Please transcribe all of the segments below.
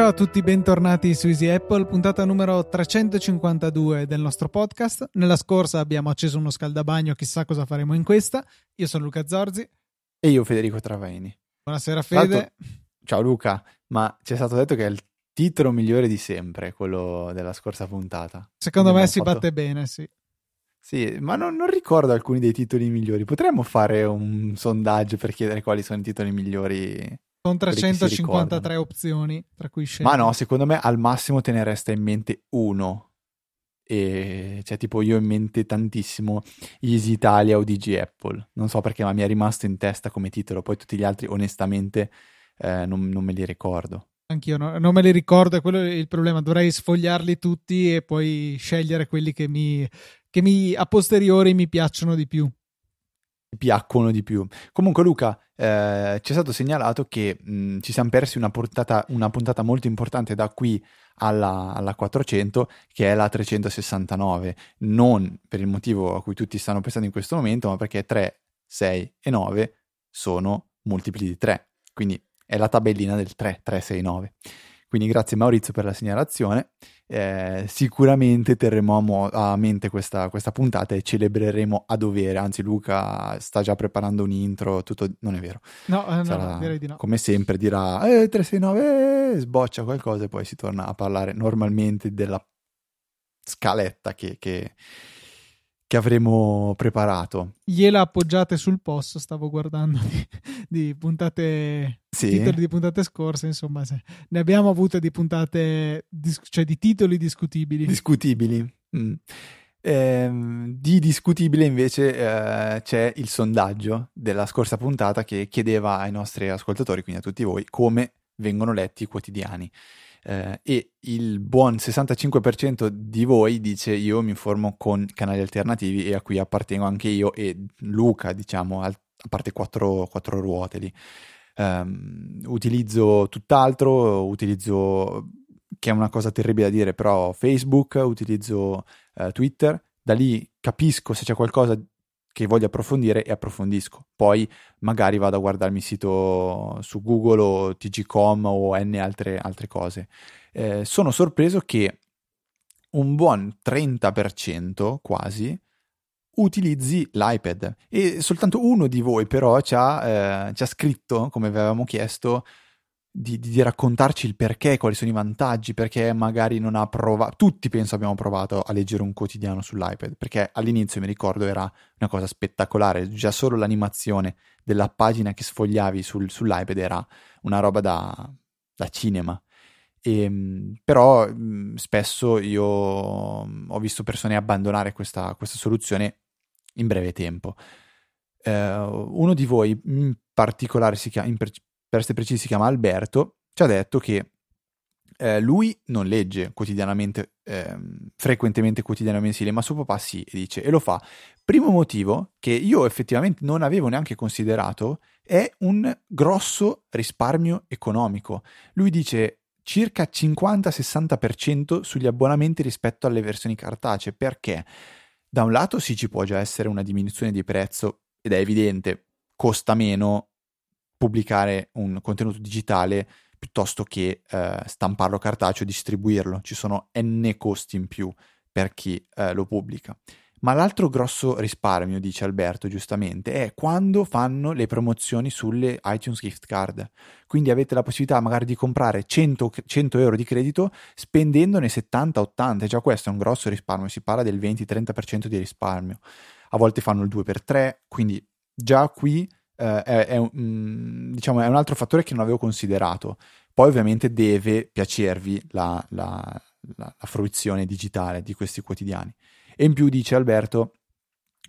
Ciao a tutti, bentornati su Easy Apple, puntata numero 352 del nostro podcast. Nella scorsa abbiamo acceso uno scaldabagno, chissà cosa faremo in questa. Io sono Luca Zorzi. E io Federico Travaini. Buonasera Fede. Ciao Luca, ma ci è stato detto che è il titolo migliore di sempre, quello della scorsa puntata. Secondo Quindi me si fatto... batte bene, sì. Sì, ma non, non, ricordo alcuni dei titoli migliori. Potremmo fare un sondaggio per chiedere quali sono i titoli migliori con 353 opzioni, tra cui scegliere. Ma no, secondo me al massimo te ne resta in mente uno. E cioè, tipo, io ho in mente tantissimo Easy Italia o DG Apple. Non so perché, ma mi è rimasto in testa come titolo. Poi tutti gli altri, onestamente, eh, non, non, me li ricordo. Anch'io no, non me li ricordo, è quello il problema. Dovrei sfogliarli tutti e poi scegliere quelli che mi, che mi a posteriori mi piacciono di più piacciono di più. Comunque, Luca, eh, ci è stato segnalato che mh, ci siamo persi una puntata, una puntata, molto importante da qui alla, alla, 400, che è la 369. Non per il motivo a cui tutti stanno pensando in questo momento, ma perché 3, 6 e 9 sono multipli di 3. Quindi è la tabellina del 3, 3, 6, 9. Quindi grazie Maurizio per la segnalazione. Eh, sicuramente terremo a, mo- a mente questa, questa, puntata e celebreremo a dovere. Anzi, Luca sta già preparando un intro. Tutto non è vero. No, eh, Sarà, no direi di no. Come sempre dirà eh, 369, eh, sboccia qualcosa e poi si torna a parlare normalmente della scaletta che, che che avremo preparato. Gliela appoggiate sul post, stavo guardando di, di puntate, sì. titoli di puntate scorse, insomma, ne abbiamo avute di puntate, cioè di titoli discutibili. Discutibili. Mm. Eh, di discutibile invece eh, c'è il sondaggio della scorsa puntata che chiedeva ai nostri ascoltatori, quindi a tutti voi, come vengono letti i quotidiani eh, e il buon 65% di voi dice io mi informo con canali alternativi e a cui appartengo anche io e Luca, diciamo, a parte quattro, quattro ruote lì. Um, utilizzo tutt'altro, utilizzo, che è una cosa terribile da dire, però Facebook, utilizzo uh, Twitter, da lì capisco se c'è qualcosa che voglio approfondire e approfondisco. Poi magari vado a guardarmi il sito su Google o TGCom o N altre, altre cose. Eh, sono sorpreso che un buon 30% quasi utilizzi l'iPad e soltanto uno di voi però ci ha, eh, ci ha scritto, come avevamo chiesto, di, di, raccontarci il perché, quali sono i vantaggi, perché magari non ha provato. Tutti penso abbiamo provato a leggere un quotidiano sull'iPad, perché all'inizio mi ricordo era una cosa spettacolare, già solo l'animazione della pagina che sfogliavi sul, sull'iPad era una roba da, da cinema. E, ehm, però spesso io ho visto persone abbandonare questa, questa soluzione in breve tempo. Eh, uno di voi in particolare si chiama, in, per essere precisi si chiama Alberto, ci ha detto che eh, lui non legge quotidianamente, eh, frequentemente quotidiano mensile, ma suo papà sì, dice, e lo fa. Primo motivo che io effettivamente non avevo neanche considerato è un grosso risparmio economico. Lui dice circa 50-60% sugli abbonamenti rispetto alle versioni cartacee, perché da un lato sì ci può già essere una diminuzione di prezzo ed è evidente, costa meno pubblicare un contenuto digitale piuttosto che eh, stamparlo cartaceo e distribuirlo. Ci sono n costi in più per chi eh, lo pubblica. Ma l'altro grosso risparmio, dice Alberto giustamente, è quando fanno le promozioni sulle iTunes gift card. Quindi avete la possibilità magari di comprare 100, 100 euro di credito spendendone 70-80. Già questo è un grosso risparmio, si parla del 20-30% di risparmio. A volte fanno il 2x3, quindi già qui eh, è, è, un, mm, diciamo, è, un, altro fattore che non avevo considerato. Poi ovviamente deve piacervi la, la, la, la fruizione digitale di questi quotidiani. E in più dice Alberto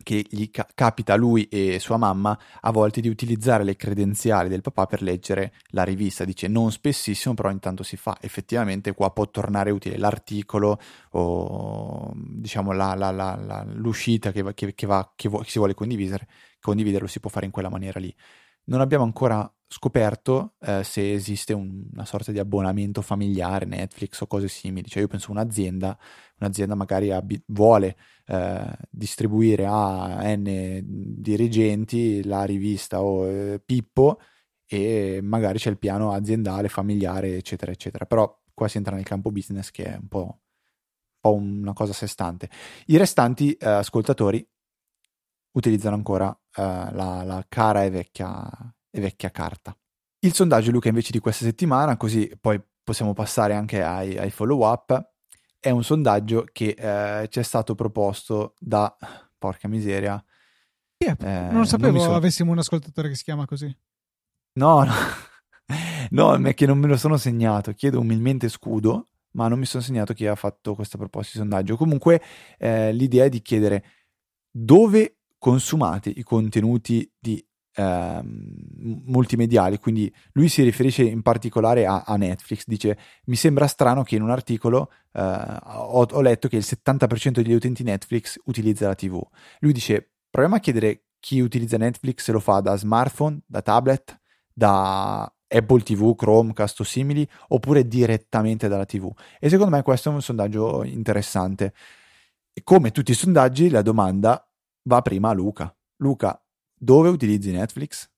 che gli ca- capita a lui e sua mamma a volte di utilizzare le credenziali del papà per leggere la rivista. Dice non spessissimo, però intanto si fa. Effettivamente qua può tornare utile l'articolo o diciamo la, la, la, l'uscita che, che, che, va, che, vo- che si vuole condividere condividerlo si può fare in quella maniera lì. Non abbiamo ancora scoperto eh, se esiste un, una sorta di abbonamento familiare, Netflix o cose simili. Cioè io penso un'azienda, un'azienda magari abi- vuole eh, distribuire a N dirigenti la rivista o eh, Pippo e magari c'è il piano aziendale, familiare, eccetera, eccetera. Però qua si entra nel campo business che è un po', un po una cosa a sé stante. I restanti eh, ascoltatori utilizzano ancora eh, la, la cara e vecchia e vecchia carta. Il sondaggio, Luca, invece di questa settimana, così poi possiamo passare anche ai, ai follow up, è un sondaggio che eh, ci è stato proposto da, porca miseria, yeah, eh, non sapevo non so... avessimo un ascoltatore che si chiama così. No, no, no, è che non me lo sono segnato, chiedo umilmente scudo, ma non mi sono segnato chi ha fatto questa proposta di sondaggio. Comunque eh, l'idea è di chiedere dove consumate i contenuti di eh, multimediali, quindi lui si riferisce in particolare a, a, Netflix, dice mi sembra strano che in un articolo eh, ho, ho, letto che il 70% degli utenti Netflix utilizza la TV. Lui dice proviamo a chiedere chi utilizza Netflix lo fa da smartphone, da tablet, da Apple TV, Chromecast o simili, oppure direttamente dalla TV. E secondo me questo è un sondaggio interessante. Come tutti i sondaggi, la domanda va prima a Luca. Luca, dove utilizzi Netflix?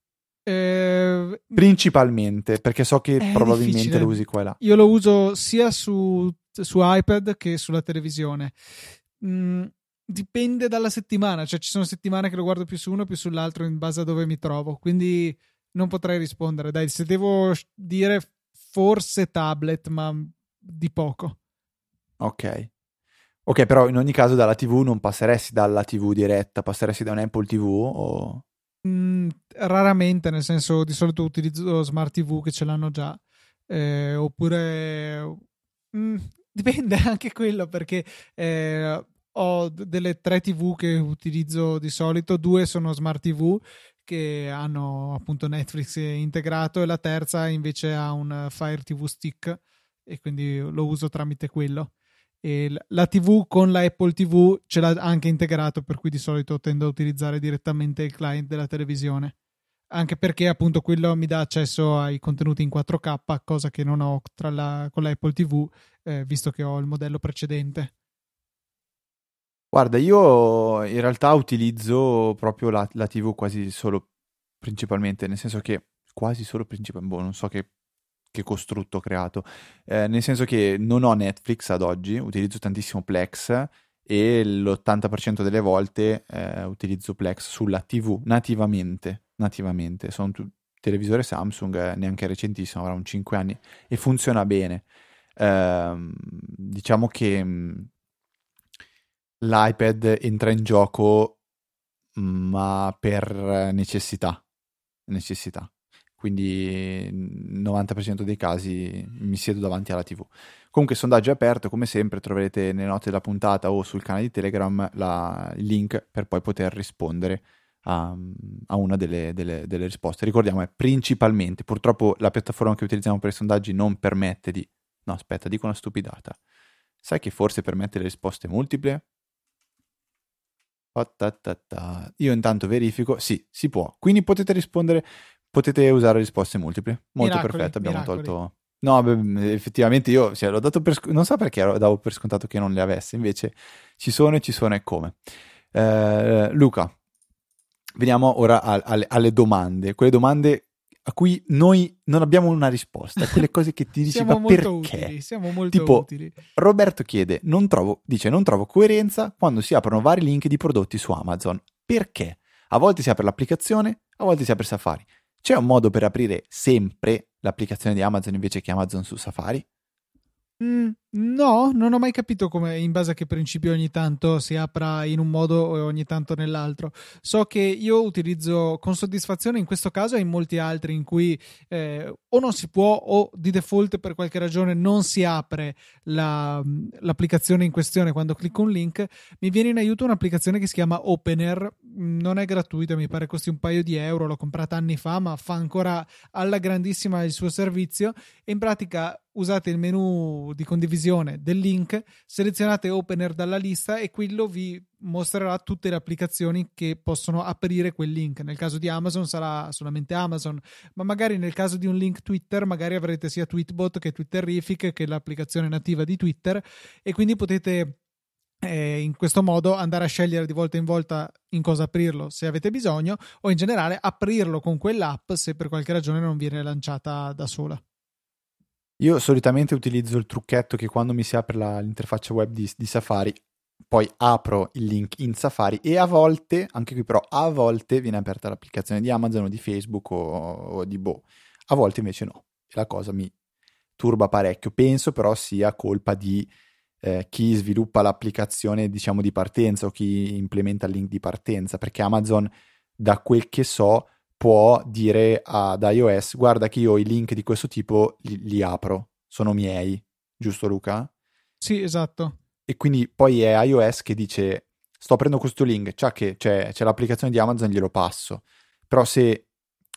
Eh, Principalmente, perché so che probabilmente difficile. lo usi qua e là. Io lo uso sia su, su iPad che sulla televisione. Mm, dipende dalla settimana, cioè ci sono settimane che lo guardo più su uno, più sull'altro in base a dove mi trovo, quindi non potrei rispondere. Dai, se devo dire forse tablet, ma di poco. Ok. Ok, però in ogni caso dalla TV non passeresti dalla TV diretta, passeresti da un Apple TV o... Mm, raramente, nel senso di solito utilizzo Smart TV che ce l'hanno già, eh, oppure... Mm, dipende anche quello perché eh, ho delle tre TV che utilizzo di solito, due sono Smart TV che hanno appunto Netflix integrato e la terza invece ha un Fire TV Stick e quindi lo uso tramite quello. La TV con la Apple TV ce l'ha anche integrato, per cui di solito tendo a utilizzare direttamente il client della televisione. Anche perché appunto quello mi dà accesso ai contenuti in 4K, cosa che non ho la, con la Apple TV, eh, visto che ho il modello precedente. Guarda, io in realtà utilizzo proprio la, la TV quasi solo principalmente, nel senso che quasi solo principalmente, boh, non so che che costrutto creato, eh, nel senso che non ho Netflix ad oggi, utilizzo tantissimo Plex e l'80% delle volte eh, utilizzo Plex sulla TV nativamente, nativamente. Sono un televisore Samsung, eh, neanche recentissimo, avrà un 5 anni e funziona bene. Ehm, diciamo che mh, mm, l'iPad entra in gioco ma per necessità necessità quindi nel 90% dei casi mi siedo davanti alla TV. Comunque il sondaggio è aperto, come sempre troverete nelle note della puntata o sul canale di Telegram la, il link per poi poter rispondere a, a una delle, delle, delle, risposte. Ricordiamo, è principalmente, purtroppo la piattaforma che utilizziamo per i sondaggi non permette di... No, aspetta, dico una stupidata. Sai che forse permette le risposte multiple? Io intanto verifico, sì, si può. Quindi potete rispondere potete usare risposte multiple. Molto miracoli, perfetto, abbiamo miracoli. tolto... No, beh, effettivamente io sì, l'ho dato per non so perché davo per scontato che non le avesse, invece ci sono e ci sono e come. Eh, Luca, veniamo ora a, alle, alle, domande, quelle domande a cui noi non abbiamo una risposta, quelle cose che ti dici ma perché? Utili, siamo molto tipo, utili. Roberto chiede, non trovo, dice non trovo coerenza quando si aprono vari link di prodotti su Amazon. Perché? A volte si apre l'applicazione, a volte si apre Safari. C'è un modo per aprire sempre l'applicazione di Amazon invece che Amazon su Safari? Mm, no, non ho mai capito come, in base a che principio ogni tanto si apra in un modo e ogni tanto nell'altro. So che io utilizzo con soddisfazione in questo caso e in molti altri in cui eh, o non si può o di default per qualche ragione non si apre la, l'applicazione in questione quando clicco un link. Mi viene in aiuto un'applicazione che si chiama Opener, non è gratuita, mi pare costi un paio di euro, l'ho comprata anni fa, ma fa ancora alla grandissima il suo servizio e in pratica usate il menu di condivisione visione del link, selezionate Opener dalla lista e quello vi mostrerà tutte le applicazioni che possono aprire quel link. Nel caso di Amazon sarà solamente Amazon, ma magari nel caso di un link Twitter, magari avrete sia Tweetbot che Twitterific che l'applicazione nativa di Twitter e quindi potete eh, in questo modo andare a scegliere di volta in volta in cosa aprirlo se avete bisogno o in generale aprirlo con quell'app se per qualche ragione non viene lanciata da sola. Io solitamente utilizzo il trucchetto che quando mi si apre la, l'interfaccia web di, di, Safari, poi apro il link in Safari e a volte, anche qui però, a volte viene aperta l'applicazione di Amazon o di Facebook o, o di Bo, a volte invece no. E la cosa mi turba parecchio. Penso però sia colpa di eh, chi sviluppa l'applicazione, diciamo, di partenza o chi implementa il link di partenza, perché Amazon, da quel che so, può dire ad iOS guarda che io i link di questo tipo li, li apro, sono miei, giusto Luca? Sì, esatto. E quindi poi è iOS che dice sto prendendo questo link, c'è, che c'è, c'è l'applicazione di Amazon, glielo passo. Però se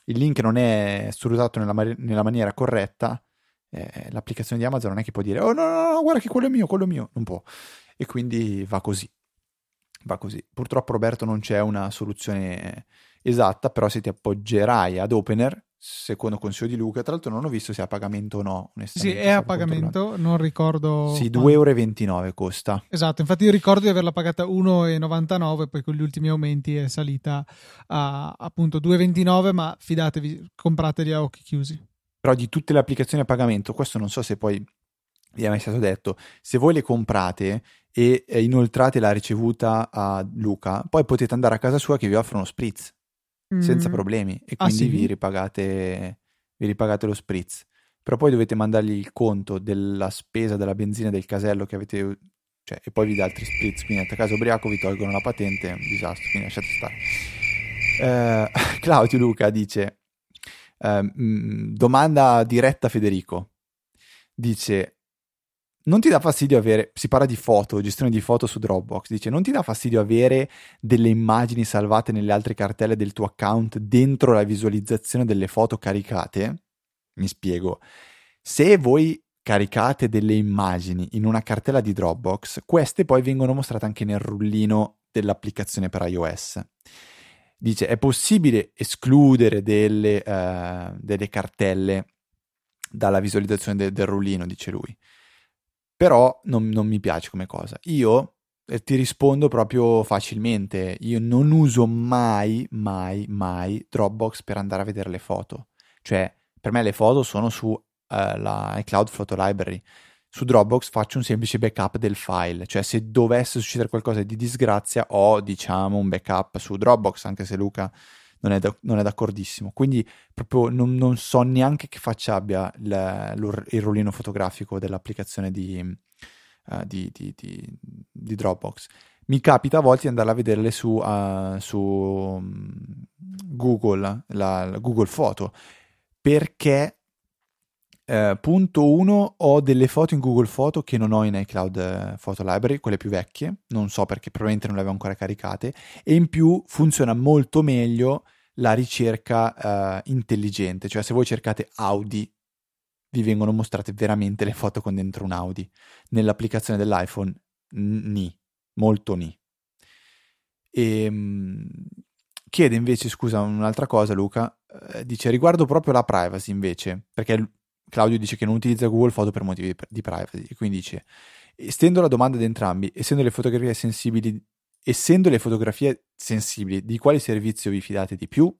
il link non è sfruttato nella, nella maniera corretta, eh, l'applicazione di Amazon non è che può dire oh no, no, no, guarda che quello è mio, quello è mio, non può. E quindi va così. Va così. Purtroppo Roberto non c'è una soluzione esatta, però se ti appoggerai ad Opener, secondo consiglio di Luca, tra l'altro non ho visto se è a pagamento o no. Sì, è a pagamento, non ricordo. Sì, 2,29 euro costa. Esatto, infatti io ricordo di averla pagata 1,99, poi con gli ultimi aumenti è salita a appunto 2,29, ma fidatevi, comprateli a occhi chiusi. Però di tutte le applicazioni a pagamento, questo non so se poi vi è mai stato detto, se voi le comprate e inoltrate la ricevuta a Luca, poi potete andare a casa sua che vi offrono spritz mm. senza problemi e ah, quindi ah, sì? vi, ripagate, vi ripagate lo spritz. Però poi dovete mandargli il conto della spesa della benzina del casello che avete cioè, e poi vi dà altri spritz. Quindi a caso ubriaco vi tolgono la patente, è un disastro, quindi lasciate stare. Eh, Claudio Luca dice: eh, Domanda diretta a Federico. Dice: non ti dà fastidio avere, si parla di foto, gestione di foto su Dropbox, dice non ti dà fastidio avere delle immagini salvate nelle altre cartelle del tuo account dentro la visualizzazione delle foto caricate? Mi spiego. Se voi caricate delle immagini in una cartella di Dropbox, queste poi vengono mostrate anche nel rullino dell'applicazione per iOS. Dice è possibile escludere delle, uh, delle cartelle dalla visualizzazione de- del rullino, dice lui però non, non mi piace come cosa. Io eh, ti rispondo proprio facilmente, io non uso mai, mai, mai Dropbox per andare a vedere le foto. Cioè, per me le foto sono su uh, la iCloud Photo Library. Su Dropbox faccio un semplice backup del file, cioè se dovesse succedere qualcosa di disgrazia ho diciamo un backup su Dropbox, anche se Luca non è, da, non è d'accordissimo. Quindi proprio non, non, so neanche che faccia abbia il, il rollino fotografico dell'applicazione di, uh, di, di, di, Dropbox. Mi capita a volte di andarla a vederle su, uh, su um, Google, la, la Google Foto, perché Uh, punto 1 ho delle foto in Google Foto che non ho in iCloud Photo Library, quelle più vecchie, non so perché probabilmente non le avevo ancora caricate e in più funziona molto meglio la ricerca uh, intelligente, cioè se voi cercate Audi vi vengono mostrate veramente le foto con dentro un Audi. Nell'applicazione dell'iPhone ni, molto ni. E, ehm, chiede invece, scusa, un'altra cosa Luca, eh, dice riguardo proprio la privacy invece, perché Claudio dice che non utilizza Google Foto per motivi di privacy, quindi dice, estendo la domanda ad entrambi, essendo le fotografie sensibili essendo le fotografie sensibili, di quale servizio vi fidate di più?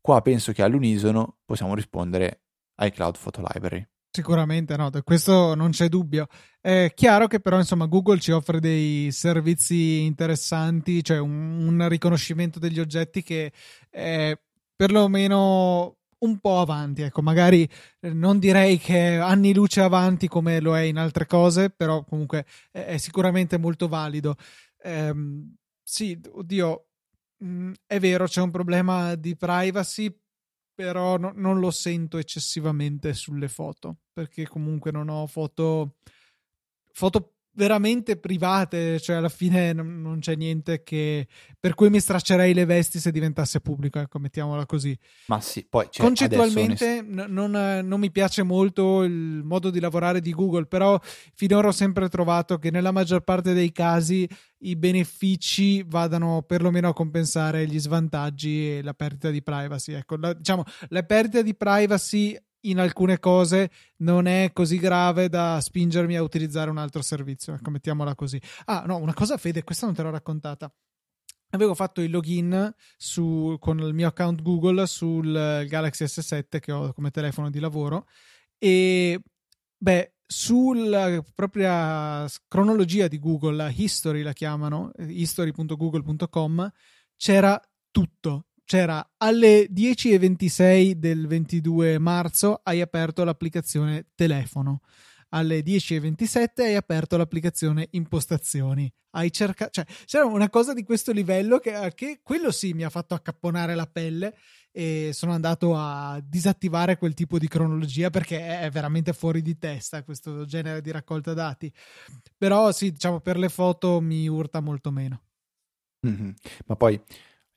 Qua penso che all'unisono possiamo rispondere ai Cloud Photo Library. Sicuramente no, questo non c'è dubbio. È chiaro che però insomma Google ci offre dei servizi interessanti, cioè un, un riconoscimento degli oggetti che è perlomeno un po' avanti, ecco, magari eh, non direi che anni luce avanti come lo è in altre cose, però comunque è, sicuramente molto valido. Ehm, sì, oddio, mm, è vero, c'è un problema di privacy, però no, non lo sento eccessivamente sulle foto, perché comunque non ho foto, foto veramente private, cioè alla fine non, non, c'è niente che per cui mi straccerei le vesti se diventasse pubblico, ecco, mettiamola così. Ma sì, poi cioè, concettualmente onest... non, non, mi piace molto il modo di lavorare di Google, però finora ho sempre trovato che nella maggior parte dei casi i benefici vadano perlomeno a compensare gli svantaggi e la perdita di privacy. Ecco, la, diciamo, la perdita di privacy in alcune cose non è così grave da spingermi a utilizzare un altro servizio. Ecco, mettiamola così. Ah, no, una cosa, Fede, questa non te l'ho raccontata. Avevo fatto il login su, con il mio account Google sul Galaxy S7 che ho come telefono di lavoro e beh, sulla propria cronologia di Google, la history la chiamano, history.google.com, c'era tutto, c'era alle 10.26 del 22 marzo hai aperto l'applicazione telefono. Alle 10.27 hai aperto l'applicazione impostazioni. Hai cercato cioè c'era una cosa di questo livello che, che quello sì mi ha fatto accapponare la pelle e sono andato a disattivare quel tipo di cronologia perché è veramente fuori di testa questo genere di raccolta dati. Però sì diciamo per le foto mi urta molto meno. Mm-hmm. ma poi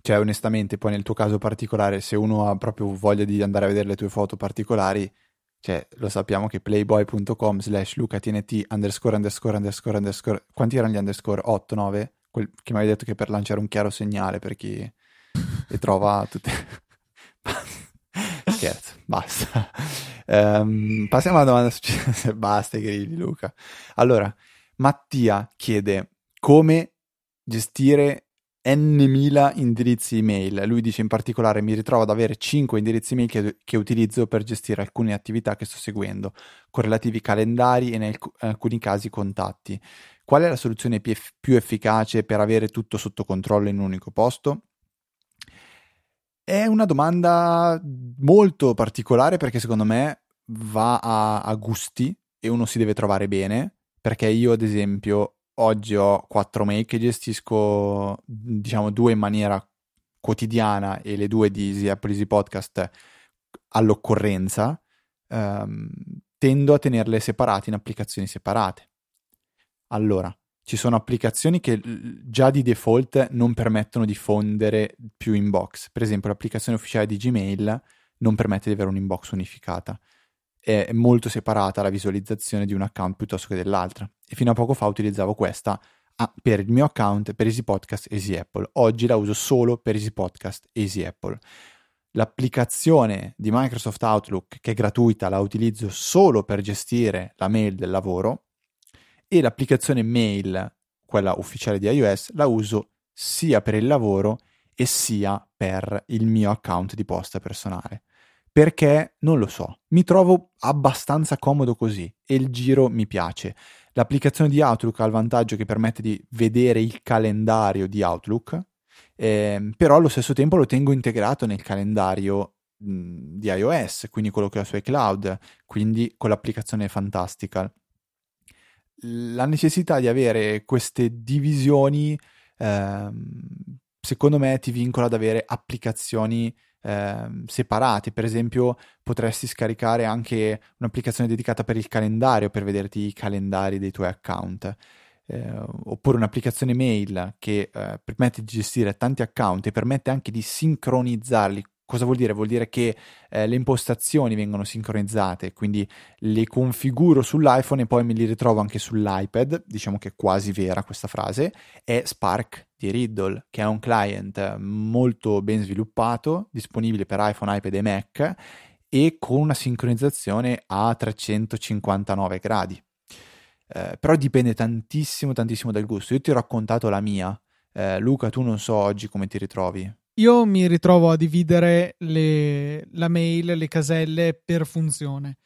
cioè onestamente poi nel tuo caso particolare se uno ha proprio voglia di andare a vedere le tue foto particolari cioè lo sappiamo che playboy.com slash lucatnt underscore underscore underscore underscore quanti erano gli underscore? 8, 9? Quel che mi avevi detto che per lanciare un chiaro segnale per chi le trova tutte scherzo basta um, passiamo alla domanda successiva basta i grilli Luca allora Mattia chiede come gestire n indirizzi email. Lui dice in particolare mi ritrovo ad avere 5 indirizzi email che, che, utilizzo per gestire alcune attività che sto seguendo, con relativi calendari e in alcuni casi contatti. Qual è la soluzione più, più efficace per avere tutto sotto controllo in un unico posto? È una domanda molto particolare perché secondo me va a, a gusti e uno si deve trovare bene. Perché io, ad esempio, oggi ho quattro mail che gestisco, diciamo due in maniera quotidiana e le due di Easy Apple Easy Podcast all'occorrenza, ehm, tendo a tenerle separate in applicazioni separate. Allora, ci sono applicazioni che già di default non permettono di fondere più inbox. Per esempio, l'applicazione ufficiale di Gmail non permette di avere un'inbox unificata è molto separata la visualizzazione di un account piuttosto che dell'altra. E fino a poco fa utilizzavo questa ah, per il mio account, per Easy Podcast Easy Apple. Oggi la uso solo per Easy Podcast Easy Apple. L'applicazione di Microsoft Outlook, che è gratuita, la utilizzo solo per gestire la mail del lavoro e l'applicazione mail, quella ufficiale di iOS, la uso sia per il lavoro e sia per il mio account di posta personale perché non lo so, mi trovo abbastanza comodo così e il giro mi piace. L'applicazione di Outlook ha il vantaggio che permette di vedere il calendario di Outlook, eh, però allo stesso tempo lo tengo integrato nel calendario mh, di iOS, quindi quello che ho su iCloud, quindi con l'applicazione fantastica. La necessità di avere queste divisioni, eh, secondo me, ti vincola ad avere applicazioni eh, separati. Per esempio, potresti scaricare anche un'applicazione dedicata per il calendario per vederti i calendari dei tuoi account. Eh, oppure un'applicazione mail che eh, permette di gestire tanti account e permette anche di sincronizzarli Cosa vuol dire? Vuol dire che eh, le impostazioni vengono sincronizzate, quindi le configuro sull'iPhone e poi me li ritrovo anche sull'iPad, diciamo che è quasi vera questa frase, è Spark di Riddle, che è un client molto ben sviluppato, disponibile per iPhone, iPad e Mac e con una sincronizzazione a 359 gradi. Eh, però dipende tantissimo, tantissimo dal gusto. Io ti ho raccontato la mia. Eh, Luca, tu non so oggi come ti ritrovi. Io mi ritrovo a dividere le, la mail, le caselle per funzione.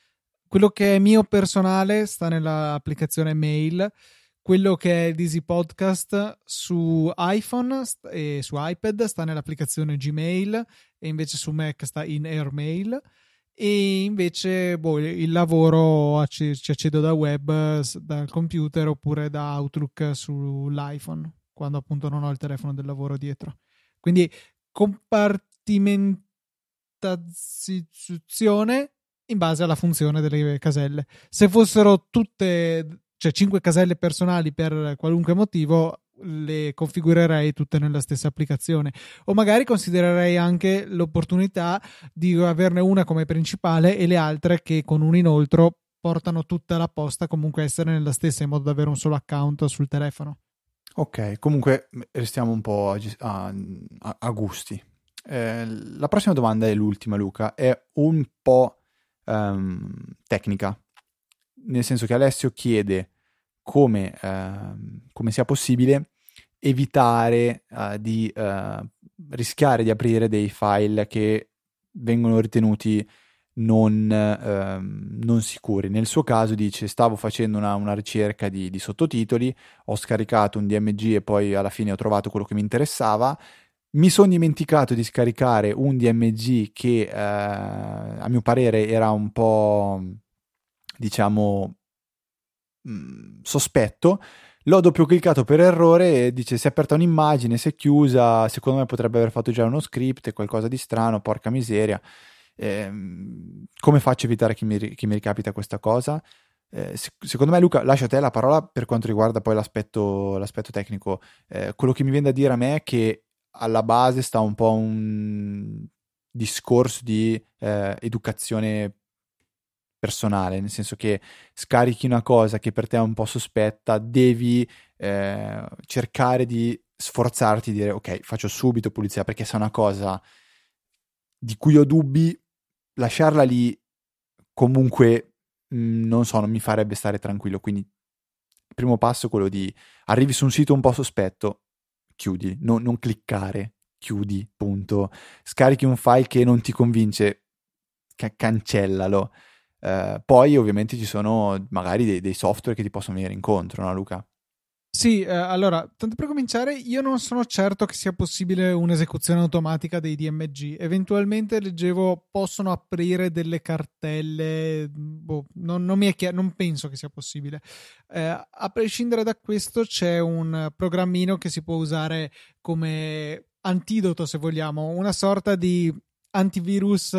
Quello che è mio personale sta nell'applicazione mail, quello che è Dizzy Podcast su iPhone e su iPad sta nell'applicazione Gmail e invece su Mac sta in Airmail e invece boh, il lavoro ci, accedo da web, dal computer oppure da Outlook sull'iPhone quando appunto non ho il telefono del lavoro dietro. Quindi compartimentazione in base alla funzione delle caselle. Se fossero tutte cioè 5 caselle personali per qualunque motivo, le configurerei tutte nella stessa applicazione o magari considererei anche l'opportunità di averne una come principale e le altre che con un inoltro portano tutta la posta comunque essere nella stessa in modo da avere un solo account sul telefono. Ok, comunque restiamo un po' a, a, a gusti. Eh, la prossima domanda è l'ultima, Luca, è un po' um, tecnica, nel senso che Alessio chiede come, uh, come sia possibile evitare uh, di uh, rischiare di aprire dei file che vengono ritenuti non, ehm, non, sicuri. Nel suo caso dice stavo facendo una, una ricerca di, di, sottotitoli, ho scaricato un DMG e poi alla fine ho trovato quello che mi interessava. Mi sono dimenticato di scaricare un DMG che eh, a mio parere era un po' diciamo mh, mm, sospetto. L'ho doppio cliccato per errore e dice si è aperta un'immagine, si è chiusa, secondo me potrebbe aver fatto già uno script, qualcosa di strano, porca miseria. Eh, come faccio a evitare che mi, che mi ricapita questa cosa? Eh, secondo me, Luca, lascio a te la parola per quanto riguarda poi l'aspetto, l'aspetto tecnico. Eh, quello che mi viene da dire a me è che alla base sta un po' un discorso di eh, educazione personale, nel senso che scarichi una cosa che per te è un po' sospetta, devi eh, cercare di sforzarti di dire ok, faccio subito pulizia perché se è una cosa di cui ho dubbi, lasciarla lì comunque mh, non so, non mi farebbe stare tranquillo. Quindi il primo passo è quello di arrivi su un sito un po' sospetto, chiudi, no, non cliccare, chiudi, punto. Scarichi un file che non ti convince, ca- cancellalo. Uh, poi ovviamente ci sono magari dei, dei, software che ti possono venire incontro, no Luca? Sì, eh, allora, tanto per cominciare, io non sono certo che sia possibile un'esecuzione automatica dei DMG. Eventualmente leggevo possono aprire delle cartelle, boh, non, non, chiaro, non, penso che sia possibile. Eh, a prescindere da questo, c'è un programmino che si può usare come antidoto, se vogliamo, una sorta di antivirus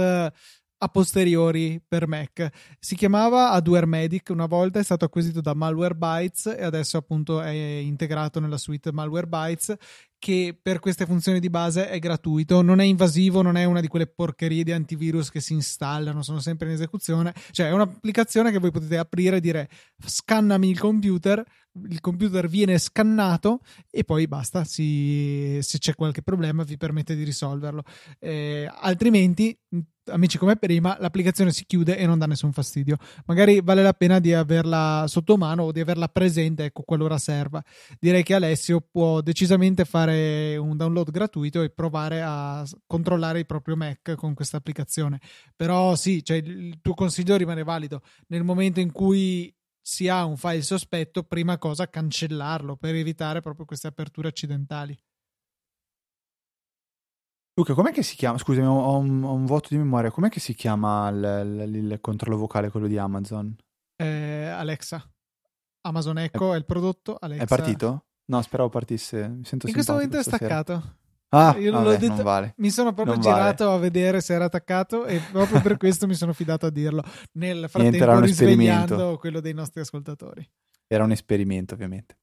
a posteriori per Mac. Si chiamava Adware Medic, una volta è stato acquisito da Malwarebytes e adesso appunto è integrato nella suite Malwarebytes che per queste funzioni di base è gratuito, non è invasivo, non è una di quelle porcherie di antivirus che si installano, sono sempre in esecuzione, cioè è un'applicazione che voi potete aprire e dire scannami il computer, il computer viene scannato e poi basta, si, se c'è qualche problema vi permette di risolverlo. Eh, altrimenti amici come prima, l'applicazione si chiude e non dà nessun fastidio. Magari vale la pena di averla sotto mano o di averla presente, ecco, qualora serva. Direi che Alessio può decisamente fare un download gratuito e provare a controllare il proprio Mac con questa applicazione. Però sì, cioè, il tuo consiglio rimane valido. Nel momento in cui si ha un file sospetto, prima cosa cancellarlo per evitare proprio queste aperture accidentali. Luca, com'è che si chiama? Scusami, ho un, ho un vuoto di memoria. Com'è che si chiama il, il, il controllo vocale, quello di Amazon? Eh, Alexa. Amazon Echo è, è, il prodotto. Alexa... È partito? No, speravo partisse. Mi sento In questo momento è staccato. Ah, Io vabbè, detto, vale. mi sono proprio non girato vale. a vedere se era attaccato e proprio per questo mi sono fidato a dirlo. Nel frattempo risvegliando quello dei nostri ascoltatori. Era un esperimento, ovviamente.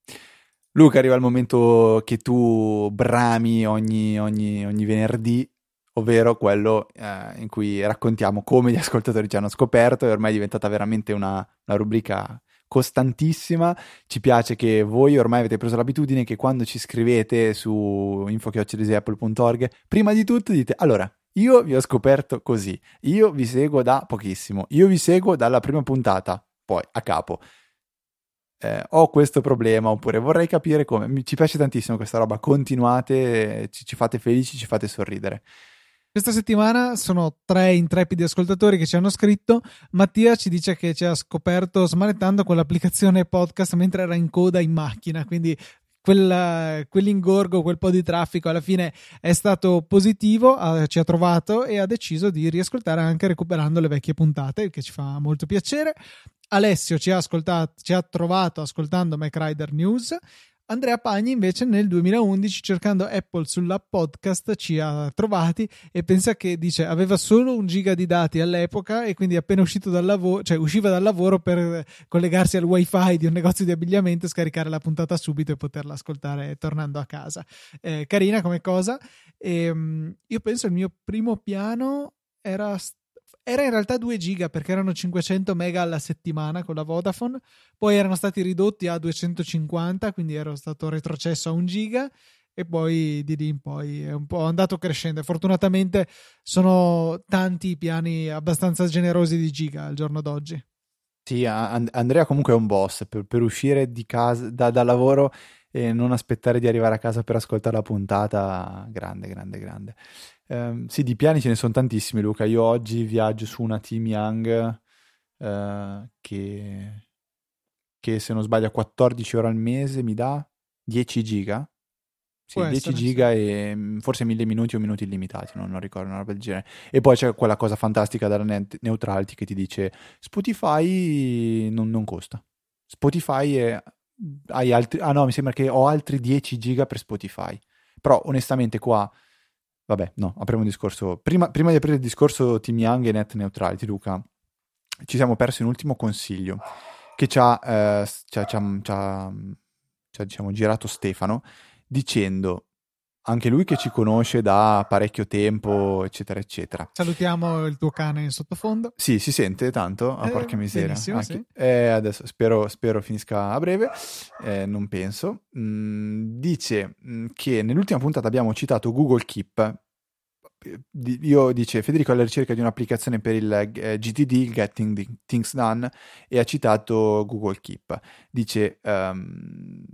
Luca, arriva il momento che tu brami ogni, ogni, ogni venerdì, ovvero quello eh, in cui raccontiamo come gli ascoltatori ci hanno scoperto e ormai è diventata veramente una, una rubrica costantissima. Ci piace che voi ormai avete preso l'abitudine che quando ci scrivete su info.apple.org, prima di tutto dite allora. Io vi ho scoperto così, io vi seguo da pochissimo, io vi seguo dalla prima puntata, poi a capo eh, ho questo problema oppure vorrei capire come. Mi, ci piace tantissimo questa roba, continuate, ci, ci fate felici, ci fate sorridere. Questa settimana sono tre intrepidi ascoltatori che ci hanno scritto. Mattia ci dice che ci ha scoperto smanettando con l'applicazione podcast mentre era in coda in macchina, quindi quel, quell'ingorgo, quel po' di traffico alla fine è stato positivo, eh, ci ha trovato e ha deciso di riascoltare anche recuperando le vecchie puntate, che ci fa molto piacere. Alessio ci ha, ascoltato, ci ha trovato ascoltando Mac Rider News. Andrea Pagni invece nel 2011 cercando Apple sulla podcast ci ha trovati e pensa che dice aveva solo un giga di dati all'epoca e quindi appena uscito dal lavoro, cioè usciva dal lavoro per collegarsi al wifi di un negozio di abbigliamento, scaricare la puntata subito e poterla ascoltare tornando a casa. Eh, carina come cosa. E, ehm, io penso il mio primo piano era era in realtà 2 giga perché erano 500 mega alla settimana con la Vodafone, poi erano stati ridotti a 250, quindi ero stato retrocesso a 1 giga e poi di lì in poi è un po' andato crescendo. Fortunatamente sono tanti i piani abbastanza generosi di giga al giorno d'oggi. Sì, Andrea comunque è un boss per, per uscire casa da, da lavoro e non aspettare di arrivare a casa per ascoltare la puntata. Grande, grande, grande. Um, sì, di piani ce ne sono tantissimi, Luca. Io oggi viaggio su una Team Young uh, che, che, se non sbaglio, a 14 ore al mese mi dà 10 giga. Sì, Può 10 essere, giga e mm, forse 1000 minuti o minuti illimitati, non, non, ricordo una roba del genere. E poi c'è quella cosa fantastica dalla net neutrality che ti dice Spotify non, non costa. Spotify è, hai altri... Ah no, mi sembra che ho altri 10 giga per Spotify. Però onestamente qua Vabbè, no, apriamo un discorso. Prima, prima, di aprire il discorso Team Young e Net Neutrality, Luca, ci siamo persi un ultimo consiglio che ci ha, eh, ci ha, ci ha, ci ha, ci ha diciamo, girato Stefano dicendo anche lui che ci conosce da parecchio tempo, eccetera, eccetera. Salutiamo il tuo cane in sottofondo. Sì, si sente tanto, a ah, eh, porca miseria. Ah, sì. eh, adesso spero, spero, finisca a breve, eh, non penso. Mm, dice mm, che nell'ultima puntata abbiamo citato Google Keep. Io dice Federico alla ricerca di un'applicazione per il eh, GTD, Getting Things Done, e ha citato Google Keep. Dice um,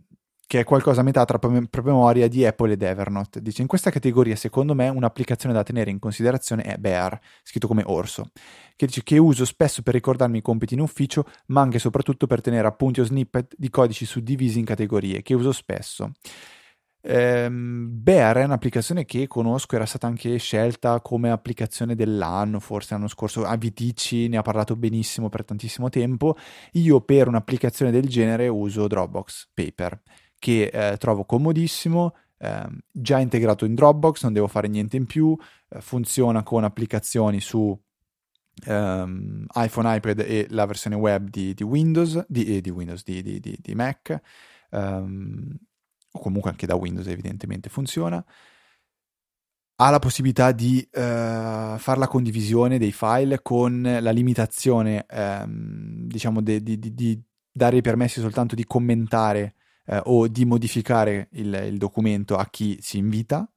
che è qualcosa a metà tra promemoria di Apple ed Evernote. Dice, in questa categoria, secondo me, un'applicazione da tenere in considerazione è Bear, scritto come orso, che dice che uso spesso per ricordarmi i compiti in ufficio, ma anche e soprattutto per tenere appunti o snippet di codici suddivisi in categorie, che uso spesso. Ehm, Bear è un'applicazione che conosco, era stata anche scelta come applicazione dell'anno, forse l'anno scorso. AVTC ne ha parlato benissimo per tantissimo tempo. Io per un'applicazione del genere uso Dropbox Paper che eh, trovo comodissimo, eh, già integrato in Dropbox, non devo fare niente in più, eh, funziona con applicazioni su ehm, iPhone, iPad e la versione web di, di Windows, di, eh, di, Windows, di, Mac, ehm, o comunque anche da Windows evidentemente funziona. Ha la possibilità di uh, fare la condivisione dei file con la limitazione, ehm, diciamo, di, di, di, dare i permessi soltanto di commentare eh, o di modificare il, il, documento a chi si invita,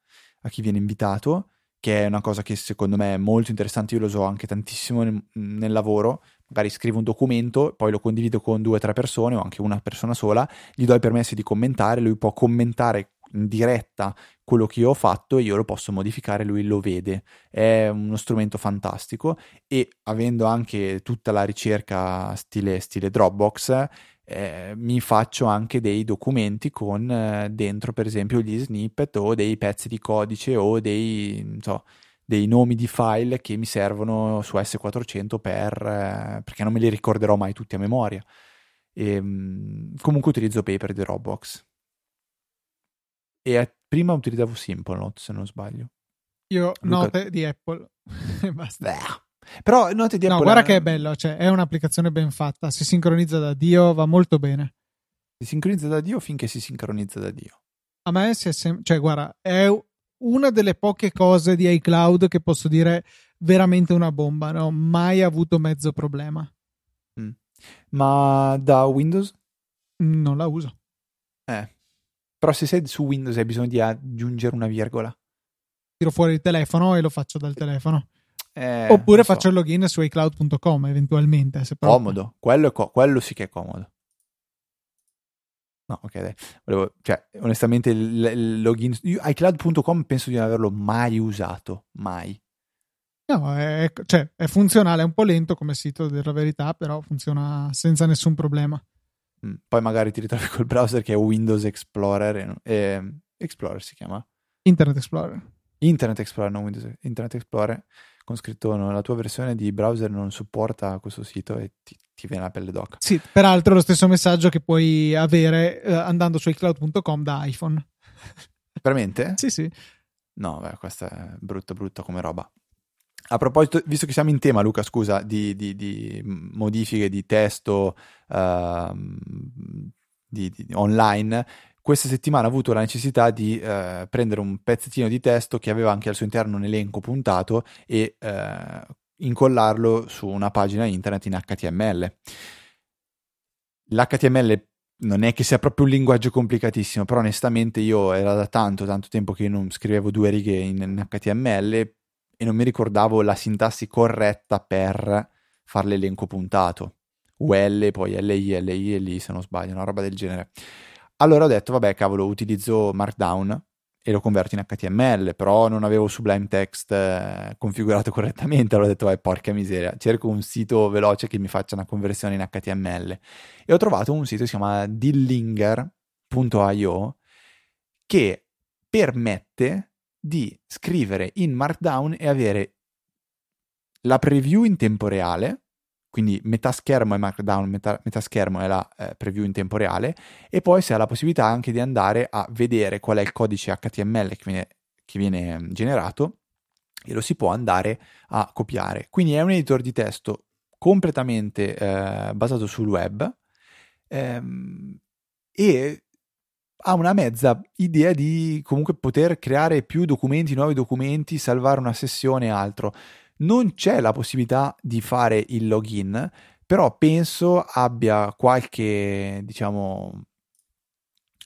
a chi viene invitato, che è una cosa che secondo me è molto interessante, io lo so anche tantissimo nel, nel lavoro, magari scrivo un documento, poi lo condivido con due o tre persone o anche una persona sola, gli do i permessi di commentare, lui può commentare in diretta quello che io ho fatto e io lo posso modificare, lui lo vede. È uno strumento fantastico e avendo anche tutta la ricerca stile, stile Dropbox, eh, mi faccio anche dei documenti con eh, dentro per esempio gli snippet o dei pezzi di codice o dei, so, dei nomi di file che mi servono su S400 per, eh, perché non me li ricorderò mai tutti a memoria. E, ehm, comunque utilizzo Paper di Dropbox. E prima utilizzavo Simplenote se non sbaglio. Io Luca... note di Apple. Basta. Beh. Però note di No, guarda che è bello, cioè è un'applicazione ben fatta, si sincronizza da Dio, va molto bene. Si sincronizza da Dio finché si sincronizza da Dio. A me si è sem- cioè guarda, è una delle poche cose di iCloud che posso dire veramente una bomba, non ho mai avuto mezzo problema. Mm. Ma da Windows? Non la uso. Eh. Però se sei su Windows hai bisogno di aggiungere una virgola. Tiro fuori il telefono e lo faccio dal telefono. Eh, Oppure so. faccio il login su iCloud.com eventualmente. Comodo, quello, co- quello, sì che è comodo. No, ok, dai. Volevo, cioè, onestamente, il, il login iCloud.com penso di non averlo mai usato, mai. No, è, cioè, è funzionale, è un po' lento come sito, della verità, però funziona senza nessun problema. Mm, poi magari ti ritrovi col browser che è Windows Explorer. E, e, Explorer si chiama? Internet Explorer. Internet Explorer, non Windows Internet Explorer con scritto no, la tua versione di browser non supporta questo sito e ti, ti viene la pelle d'oca. Sì, peraltro lo stesso messaggio che puoi avere eh, andando su iCloud.com da iPhone. Veramente? sì, sì. No, beh, questa è brutta, brutta come roba. A proposito, visto che siamo in tema, Luca, scusa, di, di, di modifiche di testo uh, di, online, questa settimana ho avuto la necessità di uh, prendere un pezzettino di testo che aveva anche al suo interno un elenco puntato e uh, incollarlo su una pagina internet in HTML. L'HTML non è che sia proprio un linguaggio complicatissimo, però onestamente io era da tanto, tanto tempo che non scrivevo due righe in, in HTML e non mi ricordavo la sintassi corretta per fare l'elenco puntato. UL, poi LI, LI LI se non sbaglio, una roba del genere. Allora ho detto, vabbè, cavolo, utilizzo Markdown e lo converto in HTML, però non avevo Sublime Text eh, configurato correttamente, allora ho detto, vai, porca miseria, cerco un sito veloce che mi faccia una conversione in HTML. E ho trovato un sito che si chiama dillinger.io che permette di scrivere in Markdown e avere la preview in tempo reale, quindi metà schermo è Markdown, metà, metà schermo è la eh, preview in tempo reale, e poi si ha la possibilità anche di andare a vedere qual è il codice HTML che viene, che viene mm, generato e lo si può andare a copiare. Quindi è un editor di testo completamente eh, basato sul web ehm, e ha una mezza idea di comunque poter creare più documenti, nuovi documenti, salvare una sessione e altro non c'è la possibilità di fare il login, però penso abbia qualche, diciamo,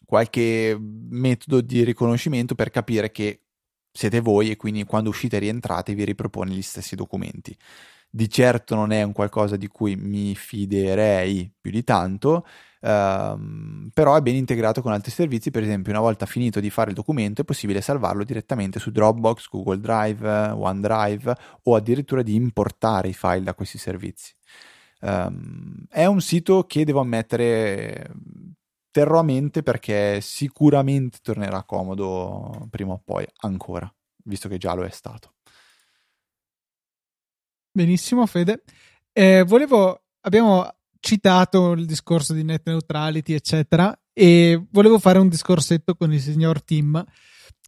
qualche metodo di riconoscimento per capire che siete voi e quindi quando uscite e rientrate vi ripropone gli stessi documenti. Di certo non è un qualcosa di cui mi fiderei più di tanto, ehm, però è ben integrato con altri servizi, per esempio una volta finito di fare il documento è possibile salvarlo direttamente su Dropbox, Google Drive, OneDrive o addirittura di importare i file da questi servizi. Um, è un sito che devo ammettere terrò a mente perché sicuramente tornerà comodo prima o poi ancora, visto che già lo è stato. Benissimo, Fede. Eh, volevo, abbiamo citato il discorso di net neutrality, eccetera, e volevo fare un discorsetto con il signor Tim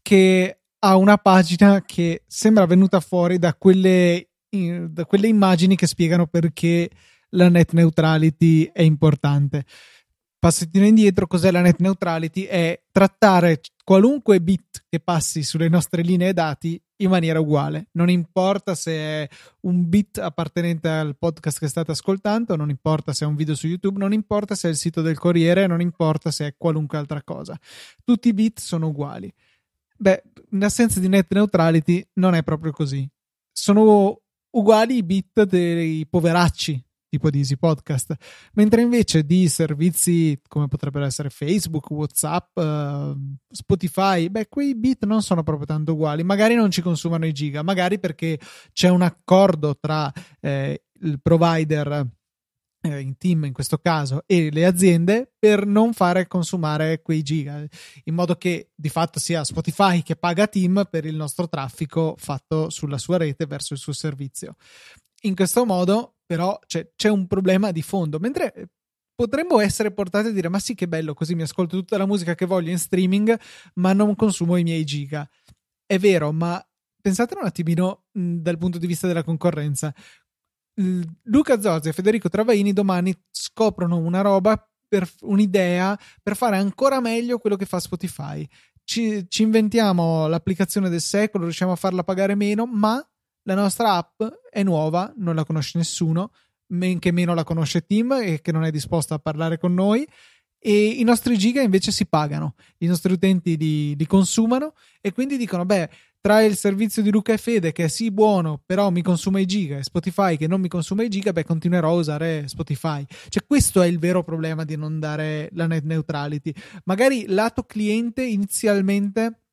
che ha una pagina che sembra venuta fuori da quelle, da quelle immagini che spiegano perché la net neutrality è importante passettino indietro, cos'è la net neutrality? È trattare qualunque bit che passi sulle nostre linee dati in maniera uguale. Non importa se è un bit appartenente al podcast che state ascoltando, non importa se è un video su YouTube, non importa se è il sito del Corriere, non importa se è qualunque altra cosa. Tutti i bit sono uguali. Beh, in assenza di net neutrality non è proprio così. Sono uguali i bit dei poveracci tipo di Easy Podcast, mentre invece di servizi come potrebbero essere Facebook, WhatsApp, uh, Spotify, beh, quei bit non sono proprio tanto uguali, magari non ci consumano i giga, magari perché c'è un accordo tra eh, il provider eh, in team in questo caso e le aziende per non fare consumare quei giga in modo che di fatto sia Spotify che paga team per il nostro traffico fatto sulla sua rete verso il suo servizio. In questo modo però c'è, c'è un problema di fondo, mentre eh, potremmo essere portati a dire ma sì che bello così mi ascolto tutta la musica che voglio in streaming ma non consumo i miei giga. È vero ma pensate un attimino mh, dal punto di vista della concorrenza. Luca Zorzi e Federico Travaini domani scoprono una roba per un'idea per fare ancora meglio quello che fa Spotify. Ci, ci inventiamo l'applicazione del secolo riusciamo a farla pagare meno ma la nostra app è nuova, non la conosce nessuno, men che meno la conosce Tim e che non è disposto a parlare con noi. E i nostri giga invece si pagano, i nostri utenti li, li consumano e quindi dicono: Beh, tra il servizio di Luca e Fede che è sì buono, però mi consuma i giga, e Spotify che non mi consuma i giga, beh, continuerò a usare Spotify. Cioè, questo è il vero problema di non dare la net neutrality. Magari lato cliente inizialmente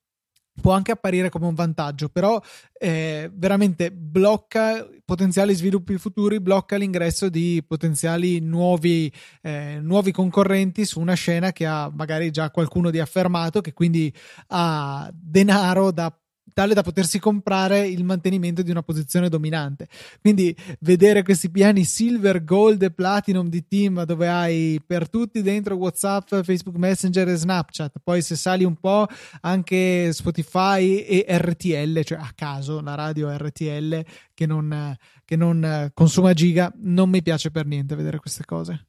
può anche apparire come un vantaggio, però eh, veramente blocca potenziali sviluppi futuri, blocca l'ingresso di potenziali nuovi, eh, nuovi concorrenti su una scena che ha magari già qualcuno di affermato, che quindi ha denaro da tale da potersi comprare il mantenimento di una posizione dominante. Quindi vedere questi piani silver, gold e platinum di team dove hai per tutti dentro WhatsApp, Facebook Messenger e Snapchat, poi se sali un po' anche Spotify e RTL, cioè a caso la radio RTL che non, che non consuma giga, non mi piace per niente vedere queste cose.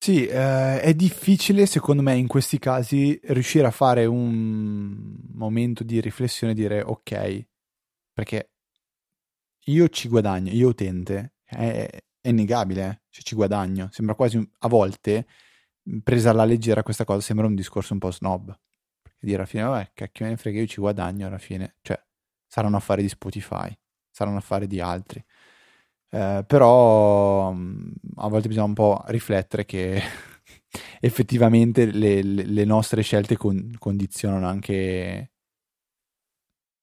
Sì, eh, è difficile secondo me in questi casi riuscire a fare un momento di riflessione e dire ok, perché io ci guadagno, io utente, è, è innegabile, eh? cioè ci guadagno, sembra quasi a volte presa alla leggera questa cosa sembra un discorso un po' snob, perché dire alla fine vabbè cacchio me ne frega io ci guadagno alla fine, cioè saranno affari di Spotify, saranno affari di altri. Eh, però mm, a volte bisogna un po' riflettere che effettivamente le, le, nostre scelte con, condizionano anche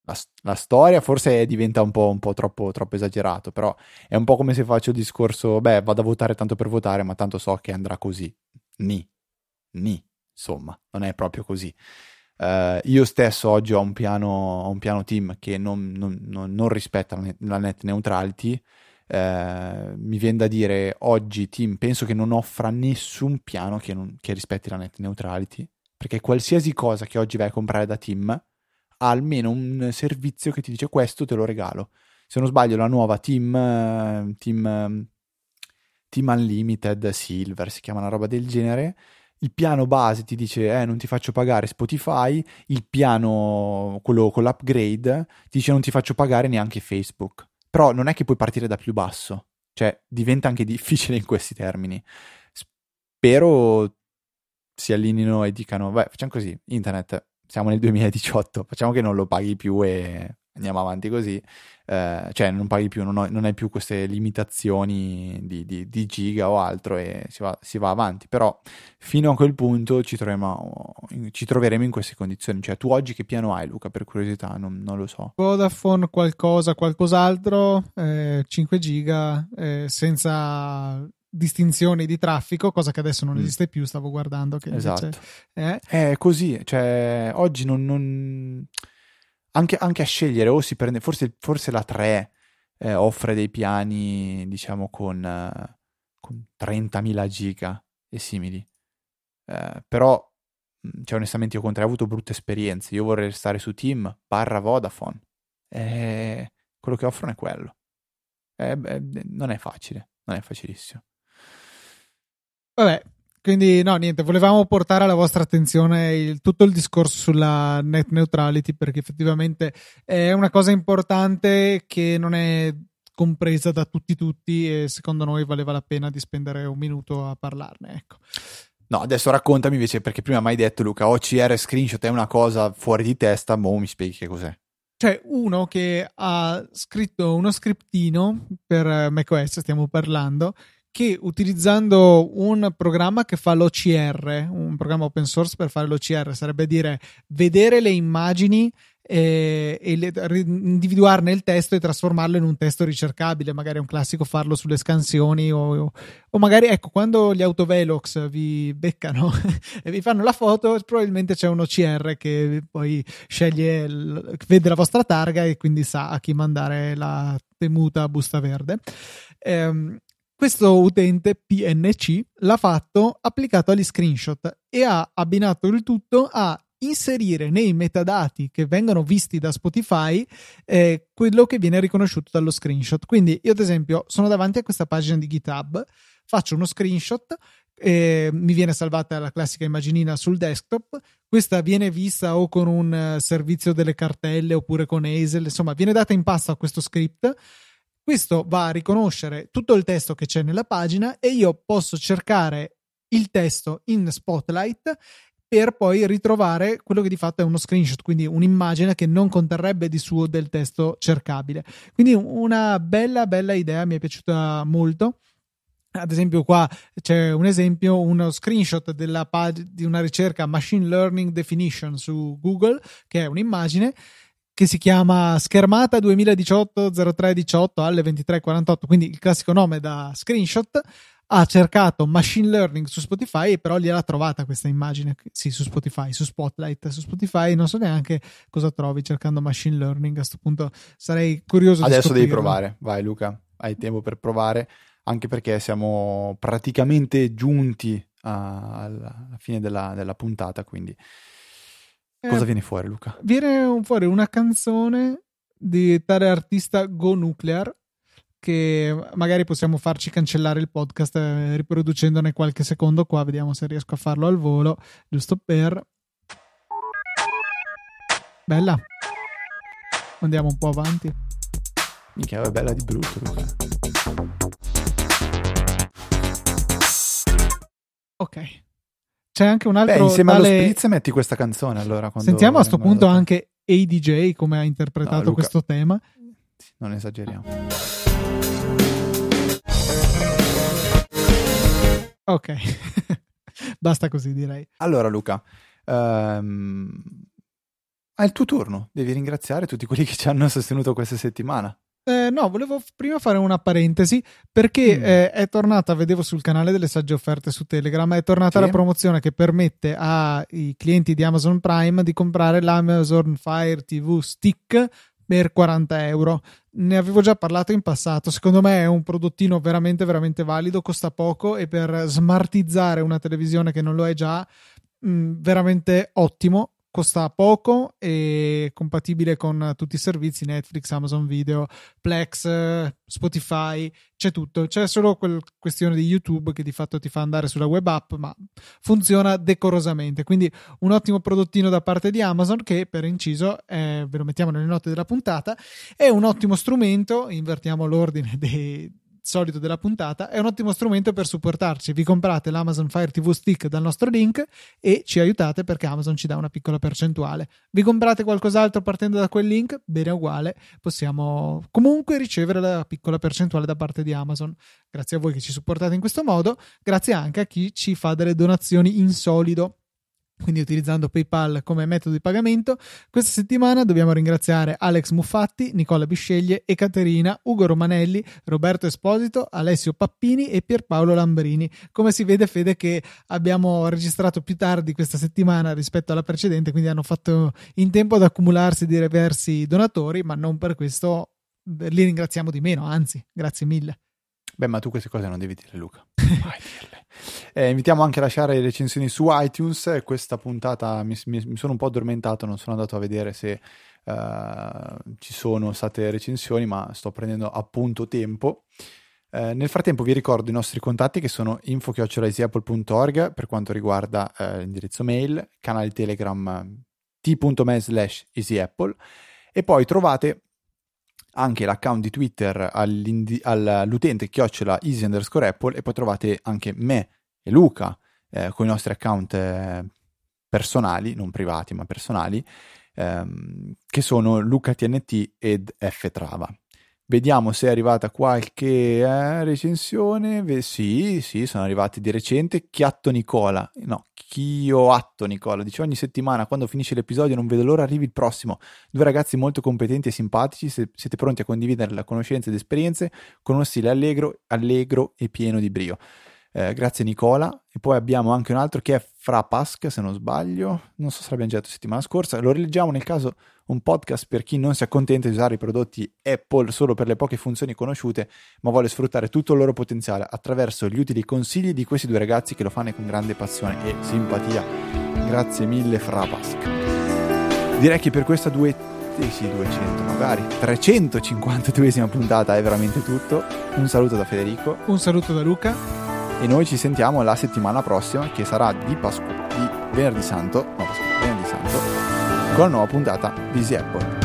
la, la, storia, forse diventa un po', un po troppo, troppo, esagerato, però è un po' come se faccio il discorso, beh, vado a votare tanto per votare, ma tanto so che andrà così. Ni, ni, insomma, non è proprio così. Uh, io stesso oggi ho un piano, ho un piano team che non, non, non, non rispetta la net neutrality, eh, mi viene da dire oggi Team penso che non offra nessun piano che, non, che, rispetti la net neutrality perché qualsiasi cosa che oggi vai a comprare da Team ha almeno un servizio che ti dice questo te lo regalo. Se non sbaglio la nuova Team Team, team Unlimited Silver si chiama una roba del genere. Il piano base ti dice eh, non ti faccio pagare Spotify, il piano, quello con l'upgrade, ti dice non ti faccio pagare neanche Facebook. Però non è che puoi partire da più basso, cioè diventa anche difficile in questi termini. Spero si allineino e dicano, beh, facciamo così, internet, siamo nel 2018, facciamo che non lo paghi più e andiamo avanti così, eh, cioè non paghi più, non, ho, non, hai più queste limitazioni di, di, di giga o altro e si va, si va, avanti, però fino a quel punto ci, troviamo, ci troveremo in queste condizioni, cioè tu oggi che piano hai Luca per curiosità, non, non lo so. Vodafone qualcosa, qualcos'altro, eh, 5 giga eh, senza distinzioni di traffico, cosa che adesso non mm. esiste più, stavo guardando che esatto. Eh. È così, cioè oggi non... non anche, anche, a scegliere o si prende, forse, forse la 3 eh, offre dei piani, diciamo, con, eh, con 30.000 giga e simili. Eh, però, cioè, onestamente, io con 3 ho avuto brutte esperienze. Io vorrei restare su Team barra Vodafone. E quello che offrono è quello. Beh, non è facile, non è facilissimo. Vabbè, quindi, no, niente, volevamo portare alla vostra attenzione il, tutto il discorso sulla net neutrality perché effettivamente è una cosa importante che non è compresa da tutti tutti e secondo noi valeva la pena di spendere un minuto a parlarne, ecco. No, adesso raccontami invece perché prima mi hai detto Luca, OCR screenshot è una cosa fuori di testa, mo mi spieghi che cos'è. C'è uno che ha scritto uno scriptino per macOS, stiamo parlando, che utilizzando un programma che fa l'OCR, un programma open source per fare l'OCR, sarebbe dire vedere le immagini e, e le, individuarne il testo e trasformarlo in un testo ricercabile, magari è un classico farlo sulle scansioni o, o magari ecco quando gli autovelox vi beccano e vi fanno la foto probabilmente c'è un OCR che poi sceglie, vede la vostra targa e quindi sa a chi mandare la temuta busta verde. Ehm, questo utente PNC l'ha fatto applicato agli screenshot e ha abbinato il tutto a inserire nei metadati che vengono visti da Spotify eh, quello che viene riconosciuto dallo screenshot. Quindi io ad esempio sono davanti a questa pagina di GitHub, faccio uno screenshot, eh, mi viene salvata la classica immaginina sul desktop, questa viene vista o con un uh, servizio delle cartelle oppure con Hazel, insomma viene data in pasto a questo script questo va a riconoscere tutto il testo che c'è nella pagina e io posso cercare il testo in Spotlight per poi ritrovare quello che di fatto è uno screenshot, quindi un'immagine che non conterrebbe di suo del testo cercabile. Quindi una bella, bella idea, mi è piaciuta molto. Ad esempio, qua c'è un esempio, uno screenshot della pag- di una ricerca Machine Learning Definition su Google, che è un'immagine che si chiama Schermata 2018 0318 alle 23.48, quindi il classico nome da screenshot. ha cercato machine learning su Spotify, però gliel'ha trovata questa immagine. Sì, su Spotify, su Spotlight, su Spotify. Non so neanche cosa trovi cercando machine learning. A questo punto sarei curioso Adesso devi provare. Vai, Luca, hai tempo per provare. Anche perché siamo praticamente giunti alla fine della, della puntata. Quindi, cosa viene fuori, Luca? Viene fuori una canzone di tale artista Go Nuclear che magari possiamo farci cancellare il podcast eh, riproducendone qualche secondo qua, vediamo se riesco a farlo al volo, giusto per... Bella. Andiamo un po' avanti. Minchia, è bella di brutto. Ok. C'è anche un altro... Beh, insieme tale... allo spritz metti questa canzone allora. Sentiamo a questo punto anche ADJ come ha interpretato no, questo tema. Non esageriamo. Ok, basta così direi. Allora Luca, um, è il tuo turno, devi ringraziare tutti quelli che ci hanno sostenuto questa settimana. Eh, no, volevo prima fare una parentesi perché mm. eh, è tornata, vedevo sul canale delle sagge offerte su Telegram, è tornata sì. la promozione che permette ai clienti di Amazon Prime di comprare l'Amazon Fire TV Stick per 40 euro. Ne avevo già parlato in passato. Secondo me è un prodottino veramente, veramente valido. Costa poco e per smartizzare una televisione che non lo è già, mh, mm, veramente ottimo costa poco e compatibile con tutti i servizi Netflix, Amazon Video, Plex, Spotify, c'è tutto. C'è solo quella questione di YouTube che di fatto ti fa andare sulla web app, ma funziona decorosamente. Quindi un ottimo prodottino da parte di Amazon che per inciso, eh, ve lo mettiamo nelle note della puntata, è un ottimo strumento, invertiamo l'ordine dei solito della puntata, è un ottimo strumento per supportarci. Vi comprate l'Amazon Fire TV Stick dal nostro link e ci aiutate perché Amazon ci dà una piccola percentuale. Vi comprate qualcos'altro partendo da quel link? Bene, uguale, possiamo comunque ricevere la piccola percentuale da parte di Amazon. Grazie a voi che ci supportate in questo modo, grazie anche a chi ci fa delle donazioni in solido quindi utilizzando PayPal come metodo di pagamento. Questa settimana dobbiamo ringraziare Alex Muffatti, Nicola Bisceglie, Ekaterina, Ugo Romanelli, Roberto Esposito, Alessio Pappini e Pierpaolo Lambrini. Come si vede, Fede, che abbiamo registrato più tardi questa settimana rispetto alla precedente, quindi hanno fatto in tempo ad accumularsi diversi donatori, ma non per questo li ringraziamo di meno, anzi, grazie mille. Beh, ma tu queste cose non devi dire, Luca. Vai dirle. Eh, invitiamo anche a lasciare le recensioni su iTunes. Questa puntata mi, mi, mi sono un po' addormentato, non sono andato a vedere se uh, ci sono state recensioni, ma sto prendendo appunto tempo. Uh, nel frattempo vi ricordo i nostri contatti che sono info.easyapple.org per quanto riguarda uh, l'indirizzo mail, canale Telegram t.me slash easyapple e poi trovate anche l'account di Twitter all'utente chiocciola easy underscore apple e poi trovate anche me e Luca eh, con i nostri account eh, personali, non privati ma personali, ehm, che sono LucaTNT ed Ftrava. Vediamo se è arrivata qualche eh, recensione. Beh, sì, sì, sono arrivati di recente. Chiatto Nicola, no, Chio Atto Nicola, dice ogni settimana quando finisce l'episodio non vedo l'ora arrivi il prossimo. Due ragazzi molto competenti e simpatici, se siete pronti a condividere la conoscenza ed esperienze con uno stile allegro, allegro e pieno di brio. Eh, grazie Nicola. E poi abbiamo anche un altro che è Frapask, se non sbaglio. Non so se l'abbiamo già detto settimana scorsa. Lo rileggiamo nel caso un podcast per chi non si accontenta di usare i prodotti Apple solo per le poche funzioni conosciute, ma vuole sfruttare tutto il loro potenziale attraverso gli utili consigli di questi due ragazzi che lo fanno con grande passione e simpatia. Grazie mille Frapask. Direi che per questa due eh sì, 200 magari 352esima puntata è veramente tutto. Un saluto da Federico. Un saluto da Luca e noi ci sentiamo la settimana prossima che sarà di, Pasqu- di venerdì santo, no, Pasqu- venerdì santo, con la nuova puntata di Easy Apple.